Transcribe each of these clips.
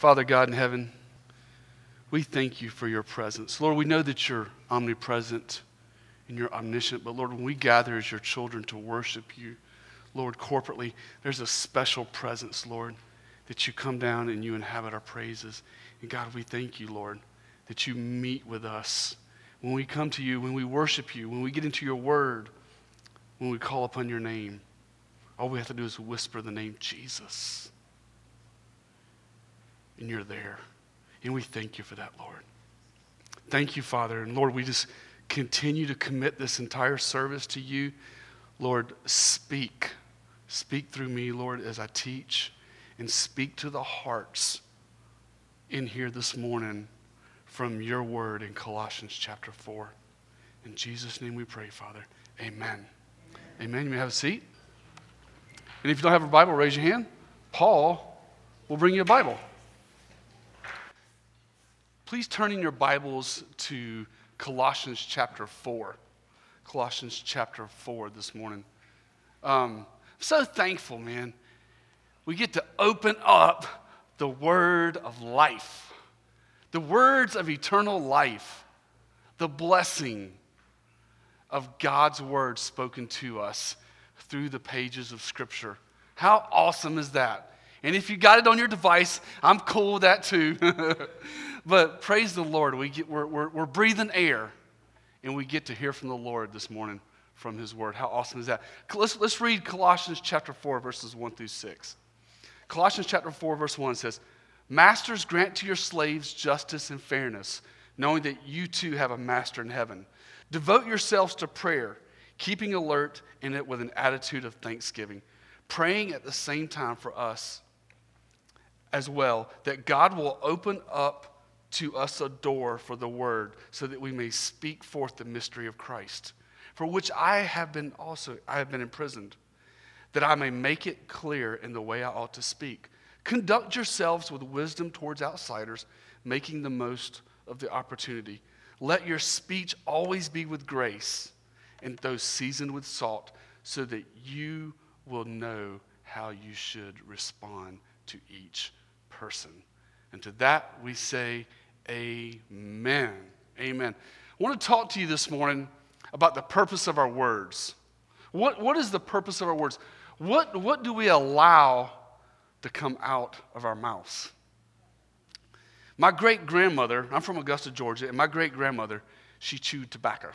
Father God in heaven, we thank you for your presence. Lord, we know that you're omnipresent and you're omniscient, but Lord, when we gather as your children to worship you, Lord, corporately, there's a special presence, Lord, that you come down and you inhabit our praises. And God, we thank you, Lord, that you meet with us. When we come to you, when we worship you, when we get into your word, when we call upon your name, all we have to do is whisper the name Jesus. And you're there. And we thank you for that, Lord. Thank you, Father. And Lord, we just continue to commit this entire service to you. Lord, speak. Speak through me, Lord, as I teach, and speak to the hearts in here this morning from your word in Colossians chapter 4. In Jesus' name we pray, Father. Amen. Amen. Amen. You may have a seat. And if you don't have a Bible, raise your hand. Paul will bring you a Bible. Please turn in your Bibles to Colossians chapter 4. Colossians chapter 4 this morning. Um, so thankful, man. We get to open up the word of life, the words of eternal life, the blessing of God's word spoken to us through the pages of Scripture. How awesome is that? And if you got it on your device, I'm cool with that too. but praise the Lord, we get, we're, we're, we're breathing air and we get to hear from the Lord this morning from His Word. How awesome is that? Let's, let's read Colossians chapter 4, verses 1 through 6. Colossians chapter 4, verse 1 says, Masters, grant to your slaves justice and fairness, knowing that you too have a master in heaven. Devote yourselves to prayer, keeping alert in it with an attitude of thanksgiving, praying at the same time for us as well, that God will open up to us a door for the word so that we may speak forth the mystery of Christ, for which I have been also I have been imprisoned, that I may make it clear in the way I ought to speak. Conduct yourselves with wisdom towards outsiders, making the most of the opportunity. Let your speech always be with grace, and those seasoned with salt, so that you will know how you should respond to each person. And to that we say, Amen. Amen. I want to talk to you this morning about the purpose of our words. What, what is the purpose of our words? What, what do we allow to come out of our mouths? My great grandmother, I'm from Augusta, Georgia, and my great grandmother, she chewed tobacco.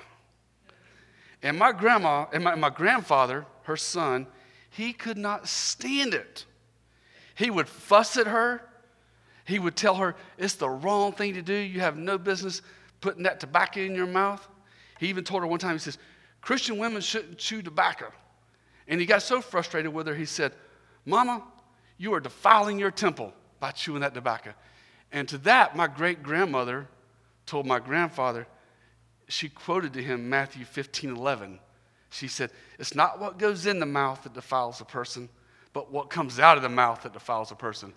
And my grandma, and my, my grandfather, her son, he could not stand it. He would fuss at her. He would tell her, It's the wrong thing to do. You have no business putting that tobacco in your mouth. He even told her one time, He says, Christian women shouldn't chew tobacco. And he got so frustrated with her, he said, Mama, you are defiling your temple by chewing that tobacco. And to that, my great grandmother told my grandfather, she quoted to him Matthew 15 11. She said, It's not what goes in the mouth that defiles a person, but what comes out of the mouth that defiles a person.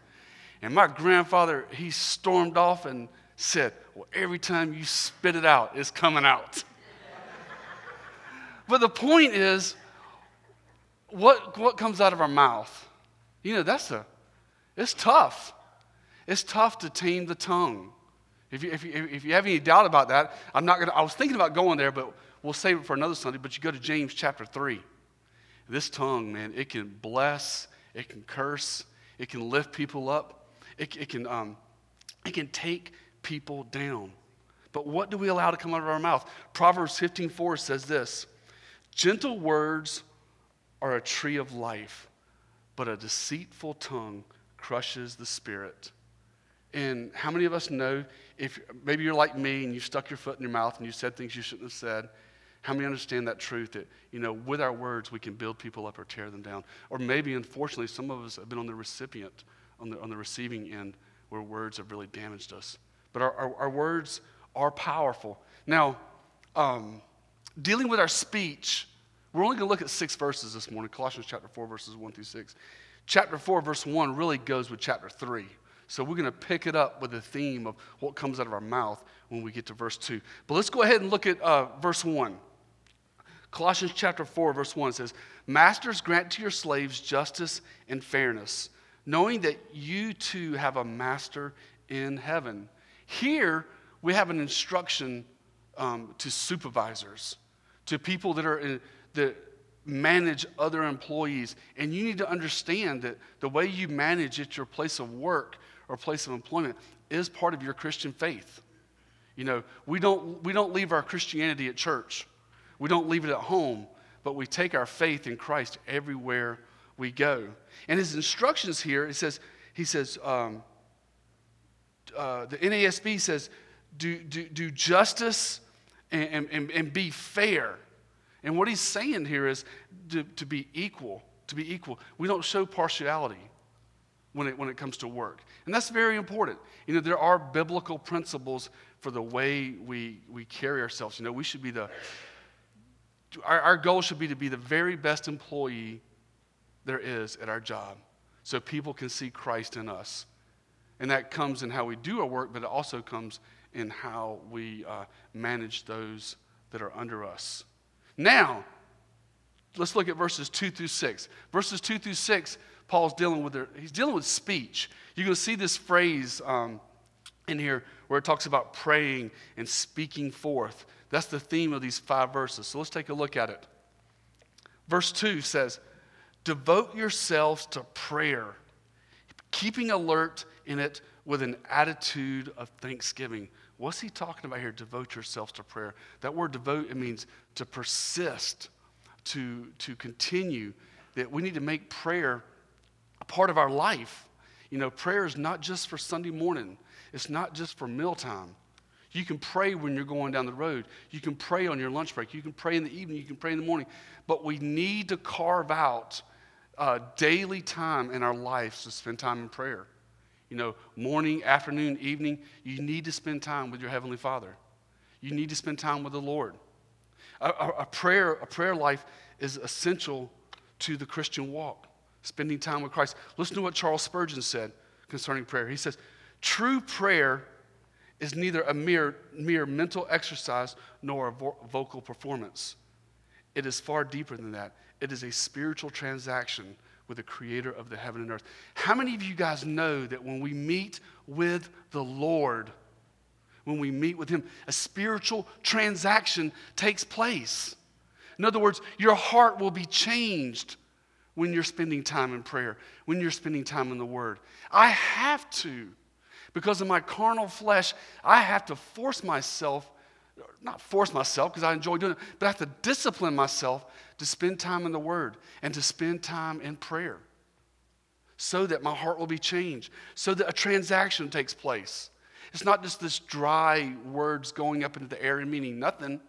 And my grandfather, he stormed off and said, Well, every time you spit it out, it's coming out. but the point is, what, what comes out of our mouth? You know, that's a, it's tough. It's tough to tame the tongue. If you, if you, if you have any doubt about that, I'm not going to, I was thinking about going there, but we'll save it for another Sunday. But you go to James chapter 3. This tongue, man, it can bless, it can curse, it can lift people up, it, it, can, um, it can take people down. But what do we allow to come out of our mouth? Proverbs 15:4 says this Gentle words are a tree of life, but a deceitful tongue crushes the spirit. And how many of us know if maybe you're like me and you stuck your foot in your mouth and you said things you shouldn't have said? How many understand that truth that, you know, with our words we can build people up or tear them down? Or maybe, unfortunately, some of us have been on the recipient on the, on the receiving end where words have really damaged us. But our, our, our words are powerful. Now, um, dealing with our speech, we're only going to look at six verses this morning Colossians chapter 4, verses 1 through 6. Chapter 4, verse 1 really goes with chapter 3. So we're going to pick it up with the theme of what comes out of our mouth when we get to verse 2. But let's go ahead and look at uh, verse 1. Colossians chapter 4, verse 1 says, Masters, grant to your slaves justice and fairness knowing that you too have a master in heaven. Here, we have an instruction um, to supervisors, to people that are in, that manage other employees. And you need to understand that the way you manage at your place of work or place of employment is part of your Christian faith. You know, we don't, we don't leave our Christianity at church, we don't leave it at home, but we take our faith in Christ everywhere we go. And his instructions here, it says, he says, um, uh, the NASB says, do, do, do justice and, and, and be fair. And what he's saying here is to, to be equal, to be equal. We don't show partiality when it, when it comes to work. And that's very important. You know, there are biblical principles for the way we, we carry ourselves. You know, we should be the, our, our goal should be to be the very best employee there is at our job so people can see Christ in us. And that comes in how we do our work, but it also comes in how we uh, manage those that are under us. Now, let's look at verses 2 through 6. Verses 2 through 6, Paul's dealing with, their, he's dealing with speech. You're going to see this phrase um, in here where it talks about praying and speaking forth. That's the theme of these five verses. So let's take a look at it. Verse 2 says, Devote yourselves to prayer, keeping alert in it with an attitude of thanksgiving. What's he talking about here? Devote yourselves to prayer. That word devote, it means to persist, to, to continue. That we need to make prayer a part of our life. You know, prayer is not just for Sunday morning, it's not just for mealtime. You can pray when you're going down the road. You can pray on your lunch break. You can pray in the evening. You can pray in the morning. But we need to carve out uh, daily time in our lives to spend time in prayer. You know, morning, afternoon, evening, you need to spend time with your Heavenly Father. You need to spend time with the Lord. A, a, a prayer, a prayer life is essential to the Christian walk, spending time with Christ. Listen to what Charles Spurgeon said concerning prayer. He says, True prayer is neither a mere, mere mental exercise nor a vo- vocal performance. It is far deeper than that. It is a spiritual transaction with the creator of the heaven and earth. How many of you guys know that when we meet with the Lord, when we meet with Him, a spiritual transaction takes place? In other words, your heart will be changed when you're spending time in prayer, when you're spending time in the Word. I have to, because of my carnal flesh, I have to force myself not force myself because I enjoy doing it, but I have to discipline myself to spend time in the Word and to spend time in prayer so that my heart will be changed, so that a transaction takes place. It's not just this dry words going up into the air and meaning nothing,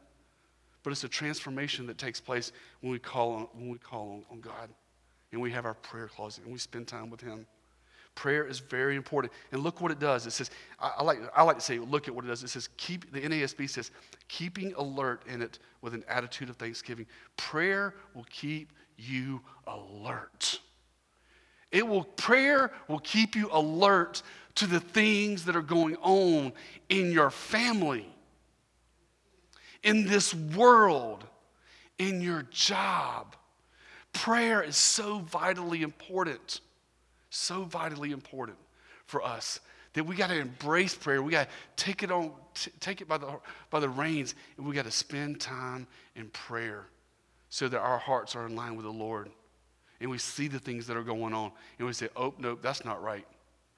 but it's a transformation that takes place when we call on, when we call on, on God and we have our prayer closet and we spend time with Him. Prayer is very important. And look what it does. It says, I, I, like, I like to say, look at what it does. It says, keep, the NASB says, keeping alert in it with an attitude of thanksgiving. Prayer will keep you alert. It will, prayer will keep you alert to the things that are going on in your family, in this world, in your job. Prayer is so vitally important so vitally important for us that we got to embrace prayer. We got to take it on, t- take it by the, by the reins, and we got to spend time in prayer so that our hearts are in line with the Lord. And we see the things that are going on, and we say, oh, nope, that's not right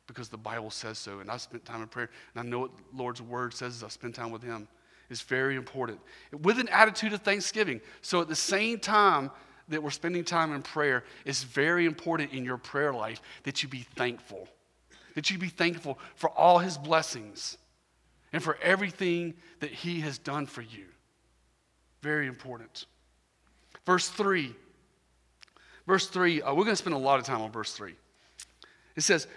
because the Bible says so. And I spent time in prayer, and I know what the Lord's word says I spend time with Him. It's very important. With an attitude of thanksgiving. So at the same time that we're spending time in prayer, it's very important in your prayer life that you be thankful. That you be thankful for all his blessings and for everything that he has done for you. Very important. Verse 3. Verse 3, uh, we're going to spend a lot of time on verse 3. It says,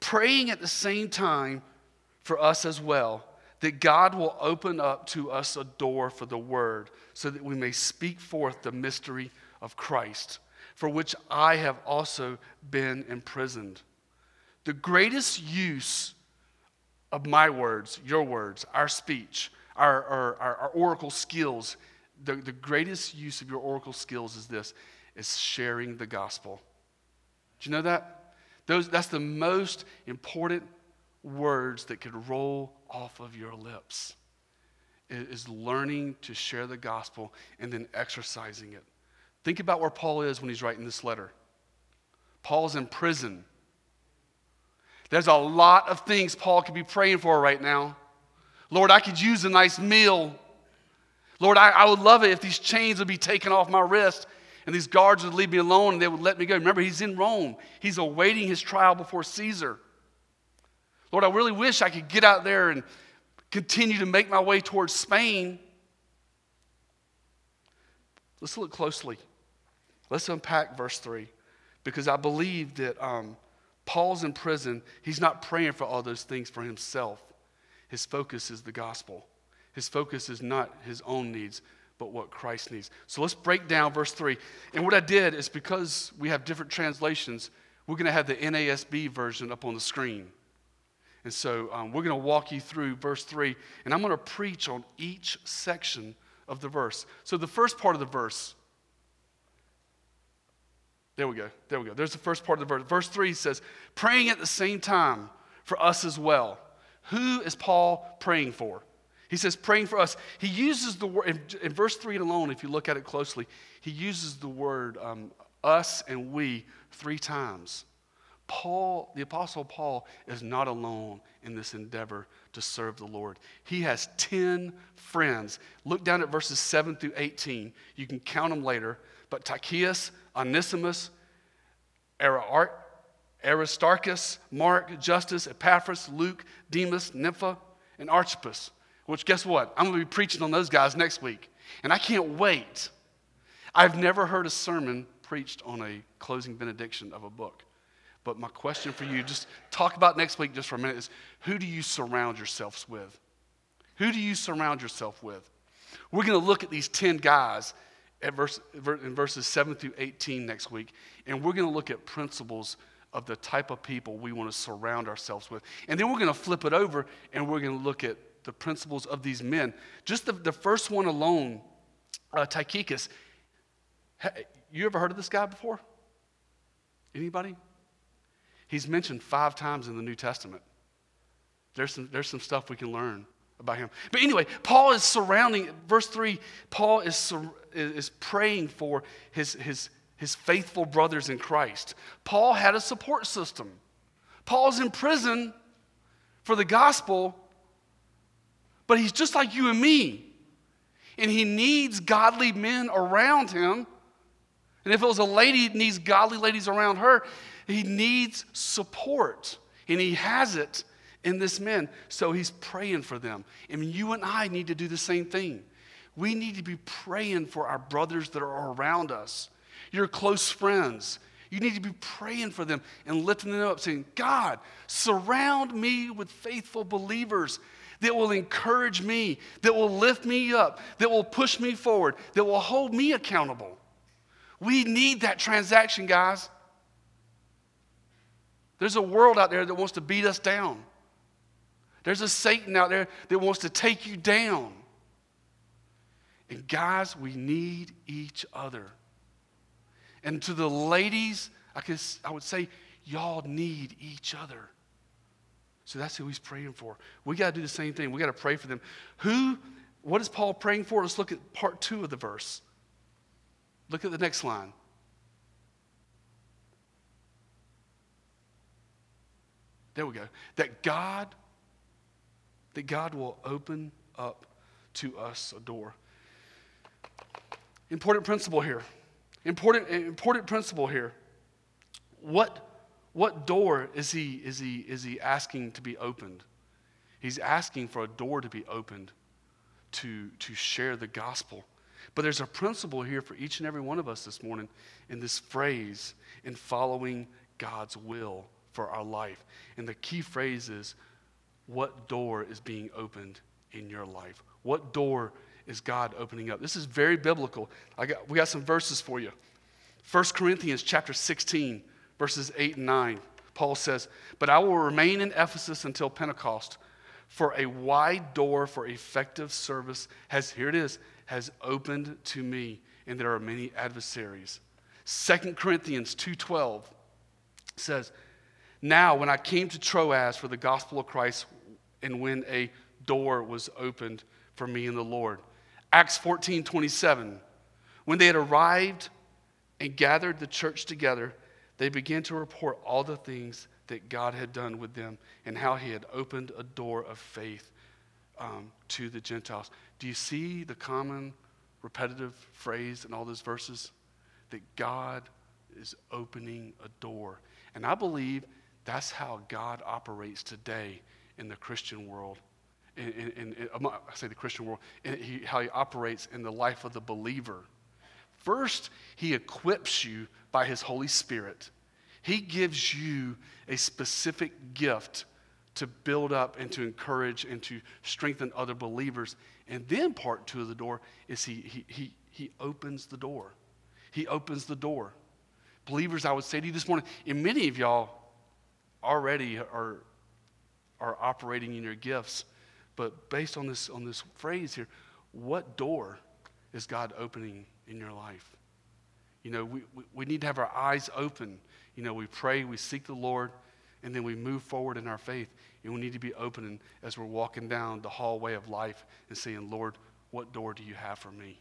praying at the same time for us as well, that God will open up to us a door for the word, so that we may speak forth the mystery of Christ, for which I have also been imprisoned. The greatest use of my words, your words, our speech, our, our, our, oracle skills, the, the greatest use of your oracle skills is this is sharing the gospel. Do you know that? Those, that's the most important words that could roll off of your lips is learning to share the gospel and then exercising it. Think about where Paul is when he's writing this letter. Paul's in prison. There's a lot of things Paul could be praying for right now. Lord, I could use a nice meal. Lord, I, I would love it if these chains would be taken off my wrist and these guards would leave me alone and they would let me go. Remember, he's in Rome, he's awaiting his trial before Caesar. Lord, I really wish I could get out there and continue to make my way towards Spain. Let's look closely. Let's unpack verse 3 because I believe that um, Paul's in prison. He's not praying for all those things for himself. His focus is the gospel. His focus is not his own needs, but what Christ needs. So let's break down verse 3. And what I did is because we have different translations, we're going to have the NASB version up on the screen. And so um, we're going to walk you through verse 3, and I'm going to preach on each section of the verse. So the first part of the verse, there we go, there we go. There's the first part of the verse. Verse 3 says, praying at the same time for us as well. Who is Paul praying for? He says, praying for us. He uses the word, in, in verse 3 alone, if you look at it closely, he uses the word um, us and we three times. Paul, the Apostle Paul, is not alone in this endeavor to serve the Lord. He has 10 friends. Look down at verses 7 through 18. You can count them later. But Tychicus, Onesimus, Aristarchus, Mark, Justus, Epaphras, Luke, Demas, Nympha, and Archippus. Which, guess what? I'm going to be preaching on those guys next week. And I can't wait. I've never heard a sermon preached on a closing benediction of a book. But my question for you, just talk about next week just for a minute, is who do you surround yourselves with? Who do you surround yourself with? We're going to look at these 10 guys at verse, in verses 7 through 18 next week, and we're going to look at principles of the type of people we want to surround ourselves with. And then we're going to flip it over and we're going to look at the principles of these men. Just the, the first one alone, uh, Tychicus. You ever heard of this guy before? Anybody? He's mentioned five times in the New Testament. There's some, there's some stuff we can learn about him. But anyway, Paul is surrounding, verse 3, Paul is, is praying for his, his, his faithful brothers in Christ. Paul had a support system. Paul's in prison for the gospel, but he's just like you and me. And he needs godly men around him. And if it was a lady, needs godly ladies around her. He needs support, and he has it in this man. So he's praying for them. And you and I need to do the same thing. We need to be praying for our brothers that are around us, your close friends. You need to be praying for them and lifting them up, saying, God, surround me with faithful believers that will encourage me, that will lift me up, that will push me forward, that will hold me accountable. We need that transaction, guys. There's a world out there that wants to beat us down. There's a Satan out there that wants to take you down. And guys, we need each other. And to the ladies, I, guess I would say, y'all need each other. So that's who he's praying for. We got to do the same thing. We got to pray for them. Who, what is Paul praying for? Let's look at part two of the verse. Look at the next line. There we go. That God, that God will open up to us a door. Important principle here. Important, important principle here. What, what door is he, is, he, is he asking to be opened? He's asking for a door to be opened to, to share the gospel. But there's a principle here for each and every one of us this morning in this phrase in following God's will for our life. And the key phrase is what door is being opened in your life? What door is God opening up? This is very biblical. I got, we got some verses for you. 1 Corinthians chapter 16, verses 8 and 9. Paul says, But I will remain in Ephesus until Pentecost, for a wide door for effective service has, here it is, has opened to me, and there are many adversaries. 2 Corinthians 2.12 says, Now, when I came to Troas for the gospel of Christ, and when a door was opened for me in the Lord. Acts 14 27. When they had arrived and gathered the church together, they began to report all the things that God had done with them and how he had opened a door of faith um, to the Gentiles. Do you see the common repetitive phrase in all those verses? That God is opening a door. And I believe that's how God operates today in the Christian world. In, in, in, I say the Christian world, he, how he operates in the life of the believer. First, he equips you by his Holy Spirit. He gives you a specific gift to build up and to encourage and to strengthen other believers. And then part two of the door is he, he, he, he opens the door. He opens the door. Believers, I would say to you this morning, and many of y'all already are, are operating in your gifts, but based on this, on this phrase here, what door is God opening in your life? You know, we, we, we need to have our eyes open. You know, we pray, we seek the Lord, and then we move forward in our faith. And we need to be open as we're walking down the hallway of life and saying, Lord, what door do you have for me?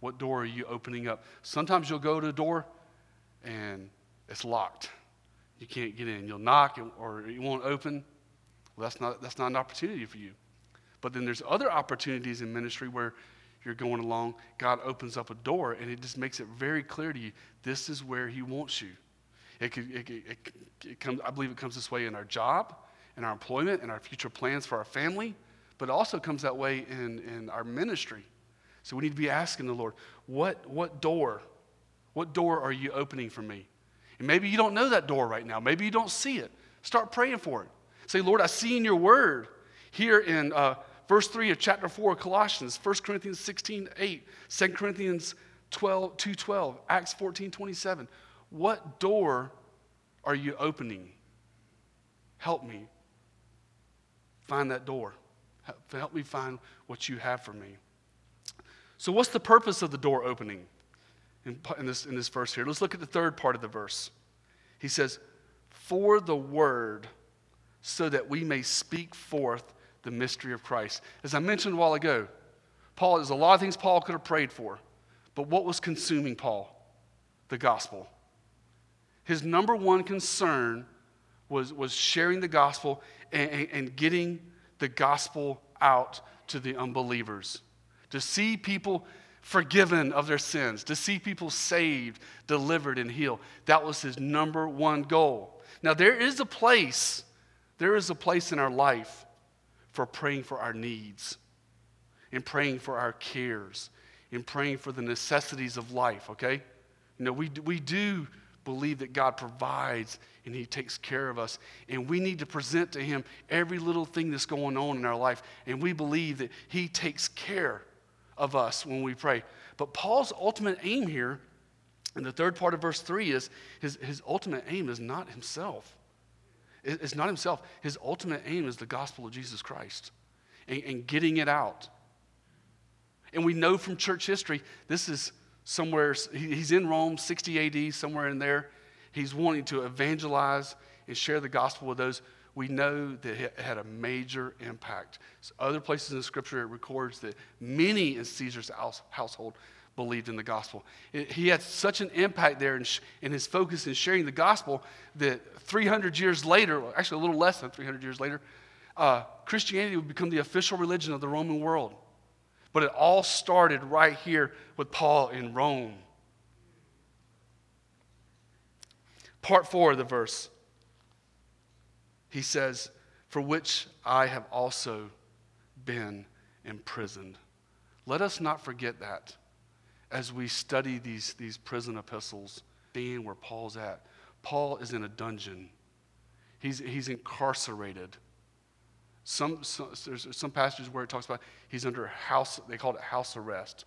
What door are you opening up? Sometimes you'll go to a door and it's locked. You can't get in. You'll knock or it won't open. Well, that's not, that's not an opportunity for you. But then there's other opportunities in ministry where you're going along, God opens up a door and it just makes it very clear to you this is where He wants you. It, could, it, it, it comes, I believe it comes this way in our job, in our employment, in our future plans for our family, but it also comes that way in, in our ministry. So we need to be asking the Lord, what, what door? What door are you opening for me? And maybe you don't know that door right now. Maybe you don't see it. Start praying for it. Say, Lord, I see in your word here in uh, verse 3 of chapter 4 of Colossians, 1 Corinthians 16, 8, 2 Corinthians 12, 2, 12, Acts 14, 27. What door are you opening? Help me find that door. Help me find what you have for me. So, what's the purpose of the door opening in, in, this, in this verse here? Let's look at the third part of the verse. He says, For the word, so that we may speak forth the mystery of Christ. As I mentioned a while ago, Paul, there's a lot of things Paul could have prayed for, but what was consuming Paul? The gospel. His number one concern was, was sharing the gospel and, and, and getting the gospel out to the unbelievers. To see people forgiven of their sins, to see people saved, delivered, and healed. That was his number one goal. Now, there is a place, there is a place in our life for praying for our needs, and praying for our cares, and praying for the necessities of life, okay? You know, we, we do believe that God provides and He takes care of us. And we need to present to Him every little thing that's going on in our life. And we believe that He takes care of us when we pray. But Paul's ultimate aim here, in the third part of verse 3, is his, his ultimate aim is not himself. It's not himself. His ultimate aim is the gospel of Jesus Christ and, and getting it out. And we know from church history, this is somewhere, he's in Rome, 60 AD, somewhere in there. He's wanting to evangelize and share the gospel with those. We know that it had a major impact. So other places in scripture, it records that many in Caesar's household believed in the gospel. It, he had such an impact there in, in, his focus in sharing the gospel that 300 years later, actually a little less than 300 years later, uh, Christianity would become the official religion of the Roman world. But it all started right here with Paul in Rome. Part four of the verse, he says, For which I have also been imprisoned. Let us not forget that as we study these, these prison epistles, seeing where Paul's at. Paul is in a dungeon, he's, he's incarcerated. Some, some, there's some passages where it talks about he's under house, they call it house arrest.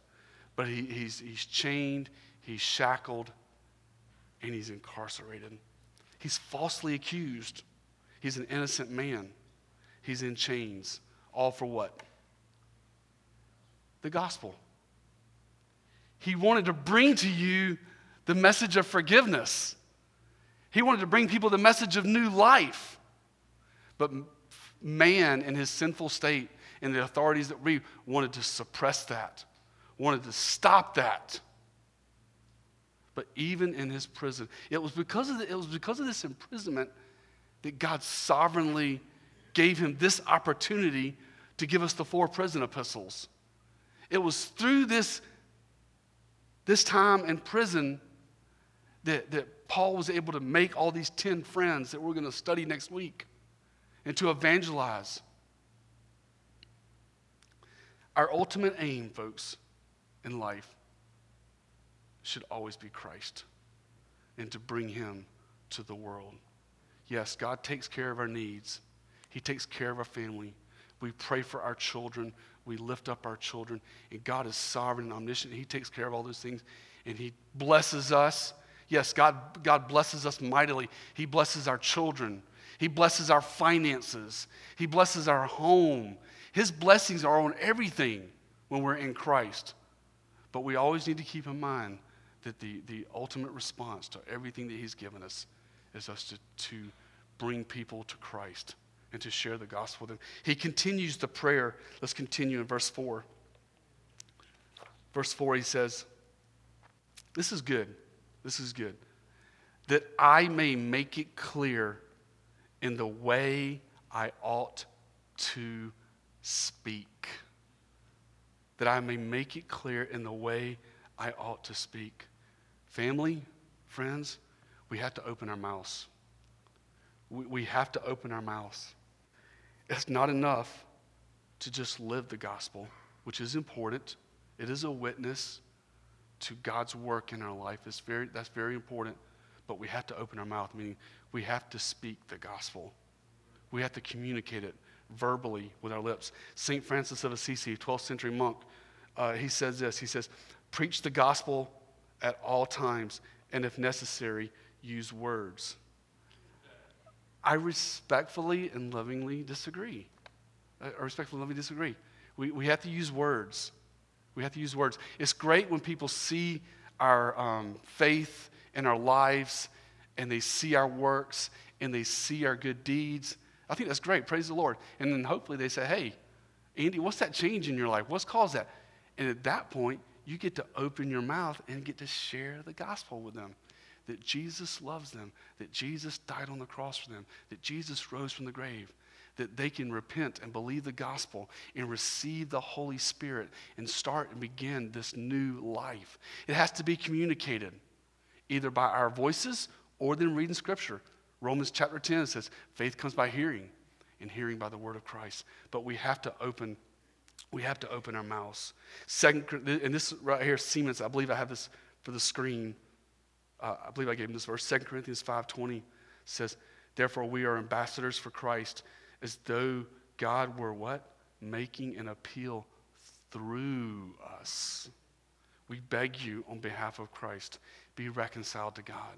But he, he's, he's chained, he's shackled, and he's incarcerated. He's falsely accused. He's an innocent man. He's in chains. All for what? The gospel. He wanted to bring to you the message of forgiveness. He wanted to bring people the message of new life. But man, in his sinful state, and the authorities that we wanted to suppress that, wanted to stop that. But even in his prison, it was because of, the, it was because of this imprisonment that God sovereignly gave him this opportunity to give us the four prison epistles. It was through this, this time in prison that, that Paul was able to make all these 10 friends that we're going to study next week and to evangelize. Our ultimate aim, folks, in life should always be Christ and to bring him to the world. Yes, God takes care of our needs, He takes care of our family. We pray for our children, we lift up our children, and God is sovereign and omniscient. He takes care of all those things, and He blesses us. Yes, God, God blesses us mightily. He blesses our children. He blesses our finances. He blesses our home. His blessings are on everything when we're in Christ. But we always need to keep in mind that the, the ultimate response to everything that He's given us is us to, to bring people to Christ and to share the gospel with them. He continues the prayer. Let's continue in verse 4. Verse 4, he says, This is good. This is good. That I may make it clear in the way I ought to speak. That I may make it clear in the way I ought to speak. Family, friends, we have to open our mouths. We, we have to open our mouths. It's not enough to just live the gospel, which is important. It is a witness to God's work in our life. It's very, that's very important. But we have to open our mouth, meaning we have to speak the gospel. We have to communicate it verbally with our lips. St. Francis of Assisi, 12th century monk, uh, he says this He says, Preach the gospel at all times, and if necessary, use words. I respectfully and lovingly disagree. I respectfully and lovingly disagree. We, we have to use words. We have to use words. It's great when people see our um, faith in our lives and they see our works and they see our good deeds. I think that's great. Praise the Lord. And then hopefully they say, hey, Andy, what's that change in your life? What's caused that? And at that point, you get to open your mouth and get to share the gospel with them that Jesus loves them, that Jesus died on the cross for them, that Jesus rose from the grave, that they can repent and believe the gospel and receive the Holy Spirit and start and begin this new life. It has to be communicated either by our voices or then reading scripture. Romans chapter 10 says, faith comes by hearing, and hearing by the word of Christ. But we have to open we have to open our mouths. Second, and this right here, Siemens, I believe I have this for the screen. Uh, I believe I gave him this verse. 2 Corinthians 5.20 says, Therefore we are ambassadors for Christ, as though God were what? Making an appeal through us. We beg you on behalf of Christ, be reconciled to God.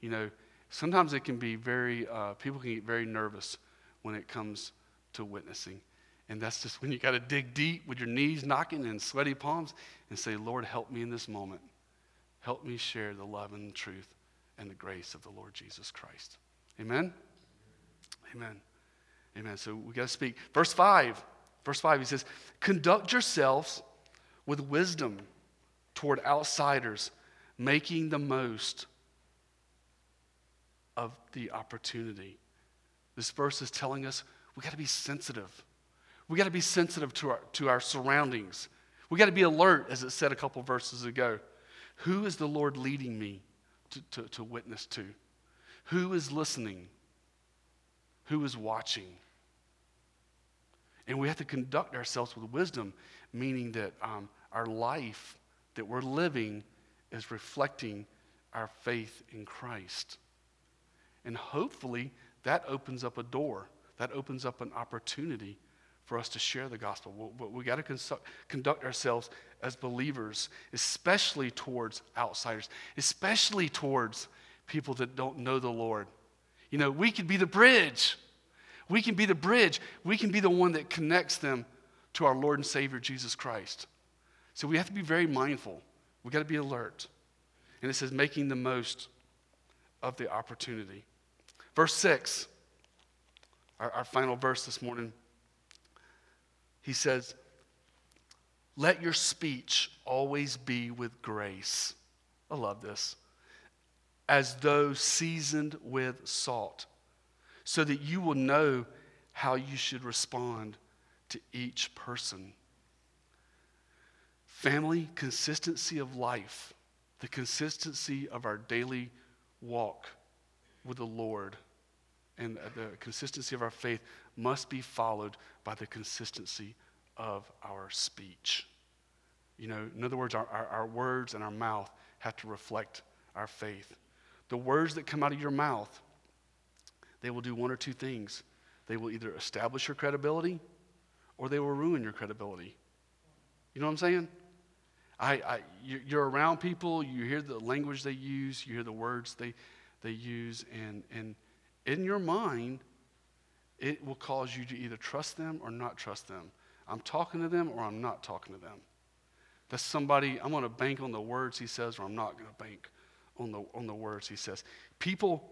You know, sometimes it can be very, uh, people can get very nervous when it comes to witnessing. And that's just when you got to dig deep with your knees knocking and sweaty palms and say, Lord, help me in this moment. Help me share the love and the truth and the grace of the Lord Jesus Christ. Amen? Amen. Amen. So we got to speak. Verse 5. Verse 5, he says, Conduct yourselves with wisdom toward outsiders, making the most of the opportunity. This verse is telling us we got to be sensitive we got to be sensitive to our, to our surroundings. We got to be alert, as it said a couple verses ago. Who is the Lord leading me to, to, to witness to? Who is listening? Who is watching? And we have to conduct ourselves with wisdom, meaning that um, our life that we're living is reflecting our faith in Christ. And hopefully, that opens up a door, that opens up an opportunity for us to share the gospel. But we, got to conduct ourselves as believers, especially towards outsiders, especially towards people that don't know the Lord. You know, we can be the bridge. We can be the bridge. We can be the one that connects them to our Lord and Savior, Jesus Christ. So we have to be very mindful. We got to be alert. And it says, making the most of the opportunity. Verse 6, our, our final verse this morning, he says, Let your speech always be with grace. I love this. As though seasoned with salt, so that you will know how you should respond to each person. Family, consistency of life, the consistency of our daily walk with the Lord and the consistency of our faith must be followed by the consistency of our speech. You know, in other words, our, our, our, words and our mouth have to reflect our faith. The words that come out of your mouth, they will do one or two things. They will either establish your credibility or they will ruin your credibility. You know what I'm saying? I, I, you're around people, you hear the language they use, you hear the words they, they use, and, and in your mind, it will cause you to either trust them or not trust them. I'm talking to them or I'm not talking to them. That's somebody, I'm going to bank on the words he says or I'm not going to bank on the, on the words he says. People,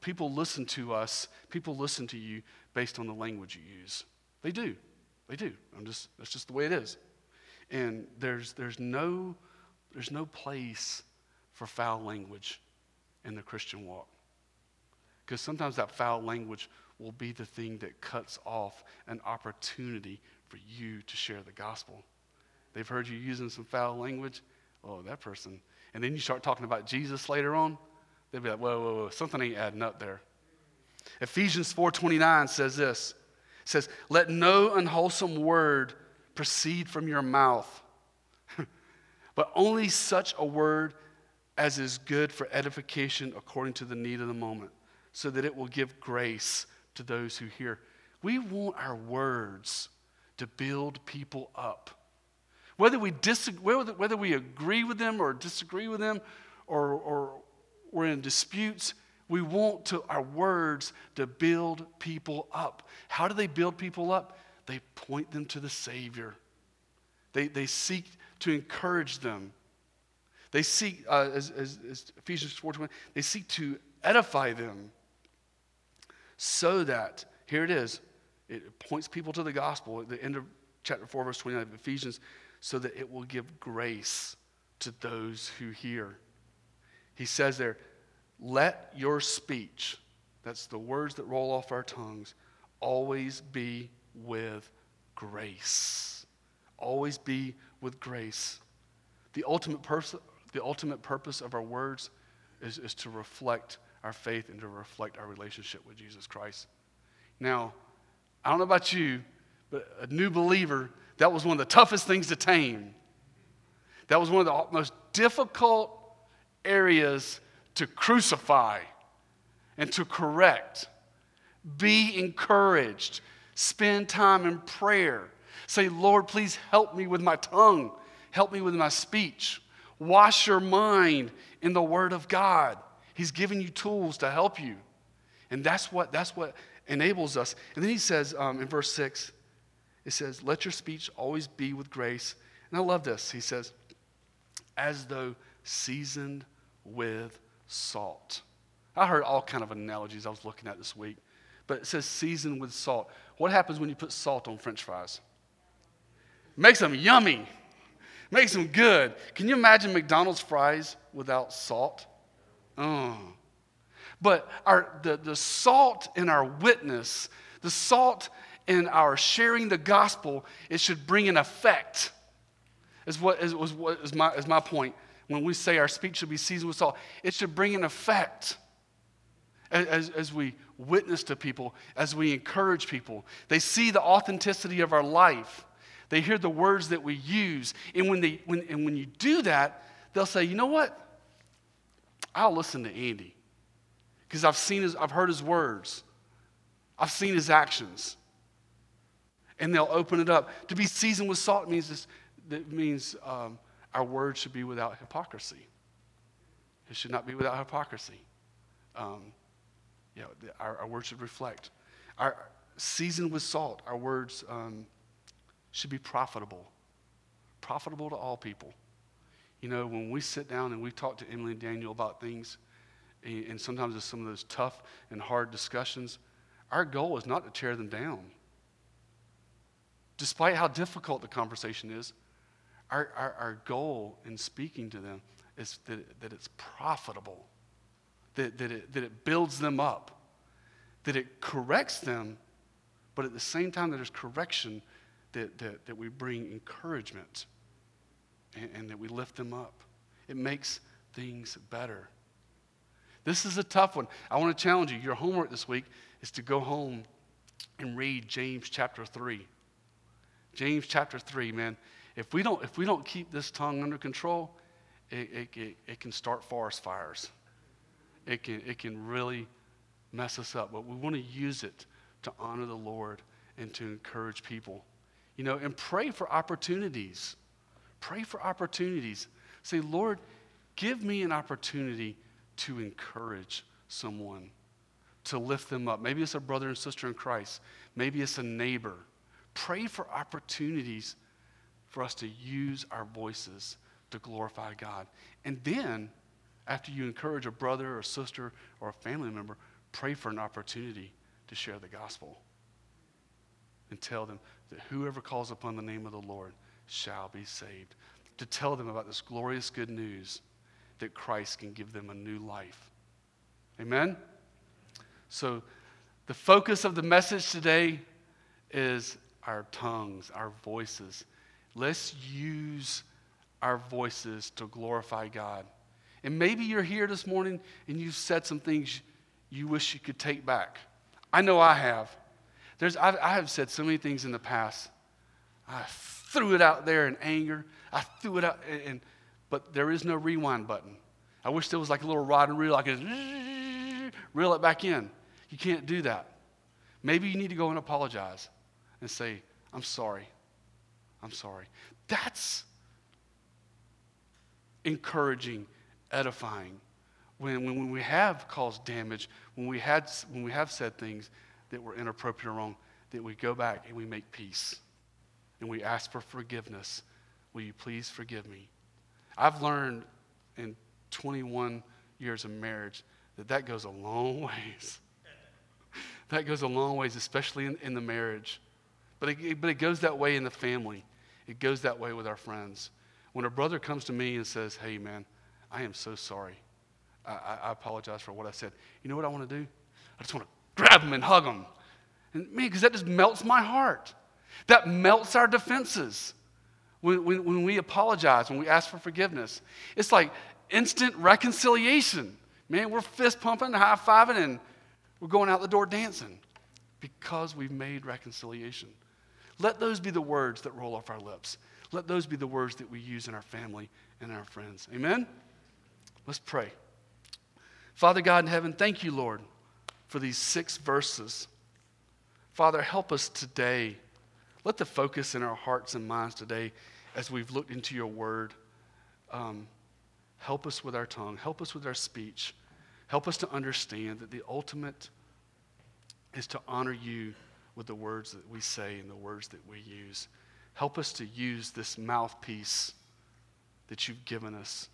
people listen to us, people listen to you based on the language you use. They do. They do. I'm just, that's just the way it is. And there's, there's, no, there's no place for foul language in the Christian walk. Because sometimes that foul language will be the thing that cuts off an opportunity for you to share the gospel. They've heard you using some foul language. Oh, that person. And then you start talking about Jesus later on. They'll be like, whoa, whoa, whoa, something ain't adding up there. Ephesians 4.29 says this. It says, let no unwholesome word proceed from your mouth, but only such a word as is good for edification according to the need of the moment, so that it will give grace to those who hear. We want our words to build people up. Whether we, disagree, whether, we agree with them or disagree with them or, or we're in disputes, we want to, our words to build people up. How do they build people up? they point them to the Savior. They, they seek to encourage them. They seek, uh, as, as, as Ephesians 4.20, they seek to edify them so that, here it is, it points people to the gospel at the end of chapter 4, verse 29 of Ephesians, so that it will give grace to those who hear. He says there, let your speech, that's the words that roll off our tongues, always be with grace. Always be with grace. The ultimate, pers- the ultimate purpose of our words is, is to reflect our faith and to reflect our relationship with Jesus Christ. Now, I don't know about you, but a new believer, that was one of the toughest things to tame. That was one of the most difficult areas to crucify and to correct. Be encouraged. Spend time in prayer. Say, Lord, please help me with my tongue, help me with my speech. Wash your mind in the Word of God. He's giving you tools to help you. And that's what, that's what enables us. And then he says um, in verse 6, it says, Let your speech always be with grace. And I love this. He says, As though seasoned with salt. I heard all kind of analogies I was looking at this week but it says seasoned with salt. What happens when you put salt on french fries? Makes them yummy, makes them good. Can you imagine McDonald's fries without salt? Oh. But our, the, the salt in our witness, the salt in our sharing the gospel, it should bring an effect, is what is, what is, my, is my point. When we say our speech should be seasoned with salt, it should bring an effect as, as we witness to people, as we encourage people. They see the authenticity of our life. They hear the words that we use. And when, they, when, and when you do that, they'll say, you know what? I'll listen to Andy because I've seen his, I've heard his words. I've seen his actions. And they'll open it up. To be seasoned with salt means this, that means um, our words should be without hypocrisy. It should not be without hypocrisy. Um, you know, our, our words should reflect. Our seasoned with salt, our words um, should be profitable, profitable to all people. You know, when we sit down and we talk to Emily and Daniel about things, and sometimes it's some of those tough and hard discussions, our goal is not to tear them down. Despite how difficult the conversation is, our, our, our goal in speaking to them is that, that it's profitable, that, that, it, that it builds them up, that it corrects them, but at the same time that there's correction, that, that, that we bring encouragement and, and that we lift them up. It makes things better. This is a tough one. I want to challenge you. Your homework this week is to go home and read James chapter 3. James chapter 3, man. If we don't, if we don't keep this tongue under control, it, it, it, it can start forest fires. It can, it can really mess us up. But we want to use it to honor the Lord and to encourage people. You know, and pray for opportunities. Pray for opportunities. Say, Lord, give me an opportunity to encourage someone, to lift them up. Maybe it's a brother and sister in Christ, maybe it's a neighbor. Pray for opportunities for us to use our voices to glorify God. And then, after you encourage a brother or sister or a family member, pray for an opportunity to share the gospel and tell them that whoever calls upon the name of the Lord shall be saved. To tell them about this glorious good news that Christ can give them a new life. Amen? So, the focus of the message today is our tongues, our voices. Let's use our voices to glorify God. And maybe you're here this morning and you've said some things you wish you could take back. I know I have. There's, I've, I have said so many things in the past. I threw it out there in anger. I threw it out, and, and but there is no rewind button. I wish there was like a little rod and reel I could reel it back in. You can't do that. Maybe you need to go and apologize and say, I'm sorry. I'm sorry. That's encouraging, edifying. When, when, we have caused damage, when we, had, when we have said things that were inappropriate or wrong, that we go back and we make peace and we ask for forgiveness. Will you please forgive me? I've learned in 21 years of marriage that that goes a long ways. that goes a long ways, especially in, in the marriage. But it, but it goes that way in the family. It goes that way with our friends. When a brother comes to me and says, Hey, man, I am so sorry. I, I, apologize for what I said. You know what I want to do? I just want to grab him and hug him. And man, because that just melts my heart. That melts our defenses when, when, when we apologize, when we ask for forgiveness. It's like instant reconciliation. Man, we're fist pumping, high fiving, and we're going out the door dancing because we've made reconciliation. Let those be the words that roll off our lips. Let those be the words that we use in our family and our friends. Amen? Let's pray. Father God in heaven, thank you, Lord, for these six verses. Father, help us today. Let the focus in our hearts and minds today as we've looked into your word. Um, help us with our tongue, help us with our speech. Help us to understand that the ultimate is to honor you with the words that we say and the words that we use. Help us to use this mouthpiece that you've given us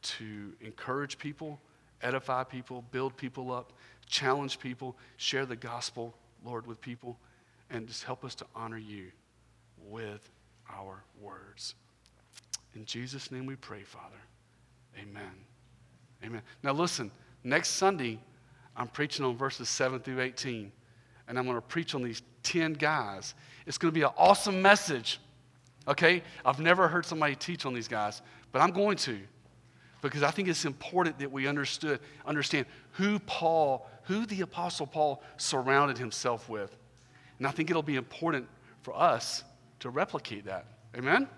to encourage people, edify people, build people up, challenge people, share the gospel, Lord, with people, and just help us to honor you with our words. In Jesus' name we pray, Father. Amen. Amen. Now, listen, next Sunday, I'm preaching on verses 7 through 18 and I'm going to preach on these 10 guys. It's going to be an awesome message. Okay? I've never heard somebody teach on these guys, but I'm going to because I think it's important that we understood, understand who Paul, who the Apostle Paul surrounded himself with. And I think it'll be important for us to replicate that. Amen?